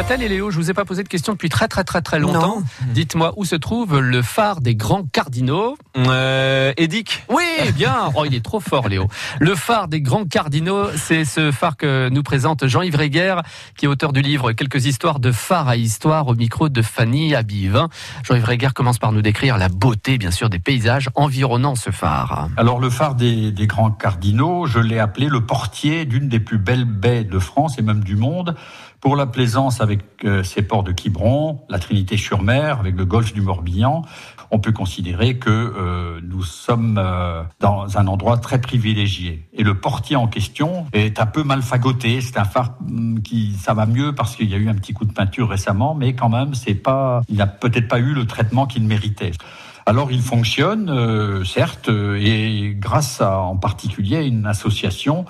Catel et Léo, je vous ai pas posé de question depuis très très très très longtemps. Dites-moi où se trouve le phare des grands cardinaux? Euh, Edic Oui, bien. Oh, il est trop fort, Léo. Le phare des grands cardinaux, c'est ce phare que nous présente Jean-Yves Réguer, qui est auteur du livre Quelques histoires de phare à histoire au micro de Fanny Abivin. Jean-Yves Réguer commence par nous décrire la beauté, bien sûr, des paysages environnant ce phare. Alors, le phare des, des grands cardinaux, je l'ai appelé le portier d'une des plus belles baies de France et même du monde pour la plaisance avec euh, ses ports de Quiberon, la Trinité-sur-Mer, avec le golfe du Morbihan, on peut considérer que euh, nous sommes euh, dans un endroit très privilégié. Et le portier en question est un peu mal fagoté. C'est un phare mm, qui, ça va mieux parce qu'il y a eu un petit coup de peinture récemment, mais quand même, c'est pas, il n'a peut-être pas eu le traitement qu'il méritait. Alors il fonctionne, euh, certes, euh, et grâce à, en particulier à une association.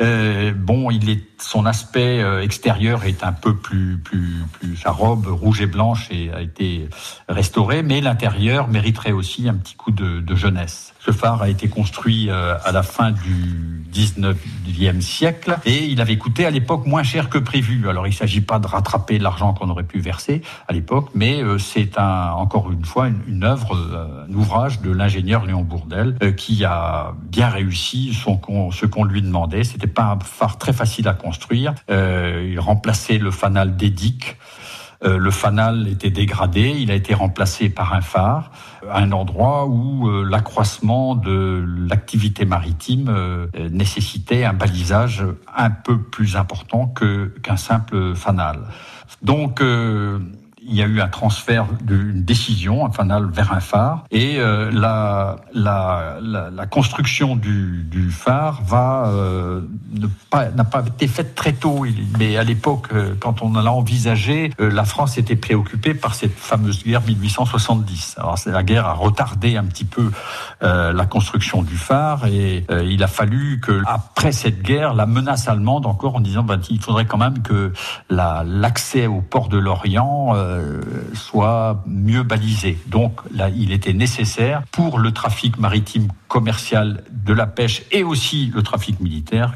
Euh, bon, il est, son aspect extérieur est un peu plus, plus, plus, sa robe rouge et blanche et a été restaurée, mais l'intérieur mériterait aussi un petit coup de, de jeunesse. Ce phare a été construit à la fin du 19e siècle et il avait coûté à l'époque moins cher que prévu. Alors il ne s'agit pas de rattraper l'argent qu'on aurait pu verser à l'époque, mais c'est un, encore une fois une, une œuvre un ouvrage de l'ingénieur Léon Bourdel euh, qui a bien réussi ce qu'on lui demandait. C'était pas un phare très facile à construire. Euh, il remplaçait le fanal d'Edic. Euh, le fanal était dégradé, il a été remplacé par un phare, à un endroit où l'accroissement de l'activité maritime nécessitait un balisage un peu plus important que qu'un simple fanal. Donc il y a eu un transfert d'une décision, un fanal vers un phare, et euh, la, construction du, phare euh, n'a pas été faite très tôt. Mais à l'époque, euh, quand on l'a envisagé, la France était préoccupée par cette fameuse guerre 1870. Alors la guerre a retardé un petit peu la construction du phare, et il a fallu que après cette guerre, la menace allemande encore en disant, bah, il faudrait quand même que l'accès au port de l'Orient soit mieux balisé. Donc là, il était nécessaire pour le trafic maritime commercial de la pêche et aussi le trafic militaire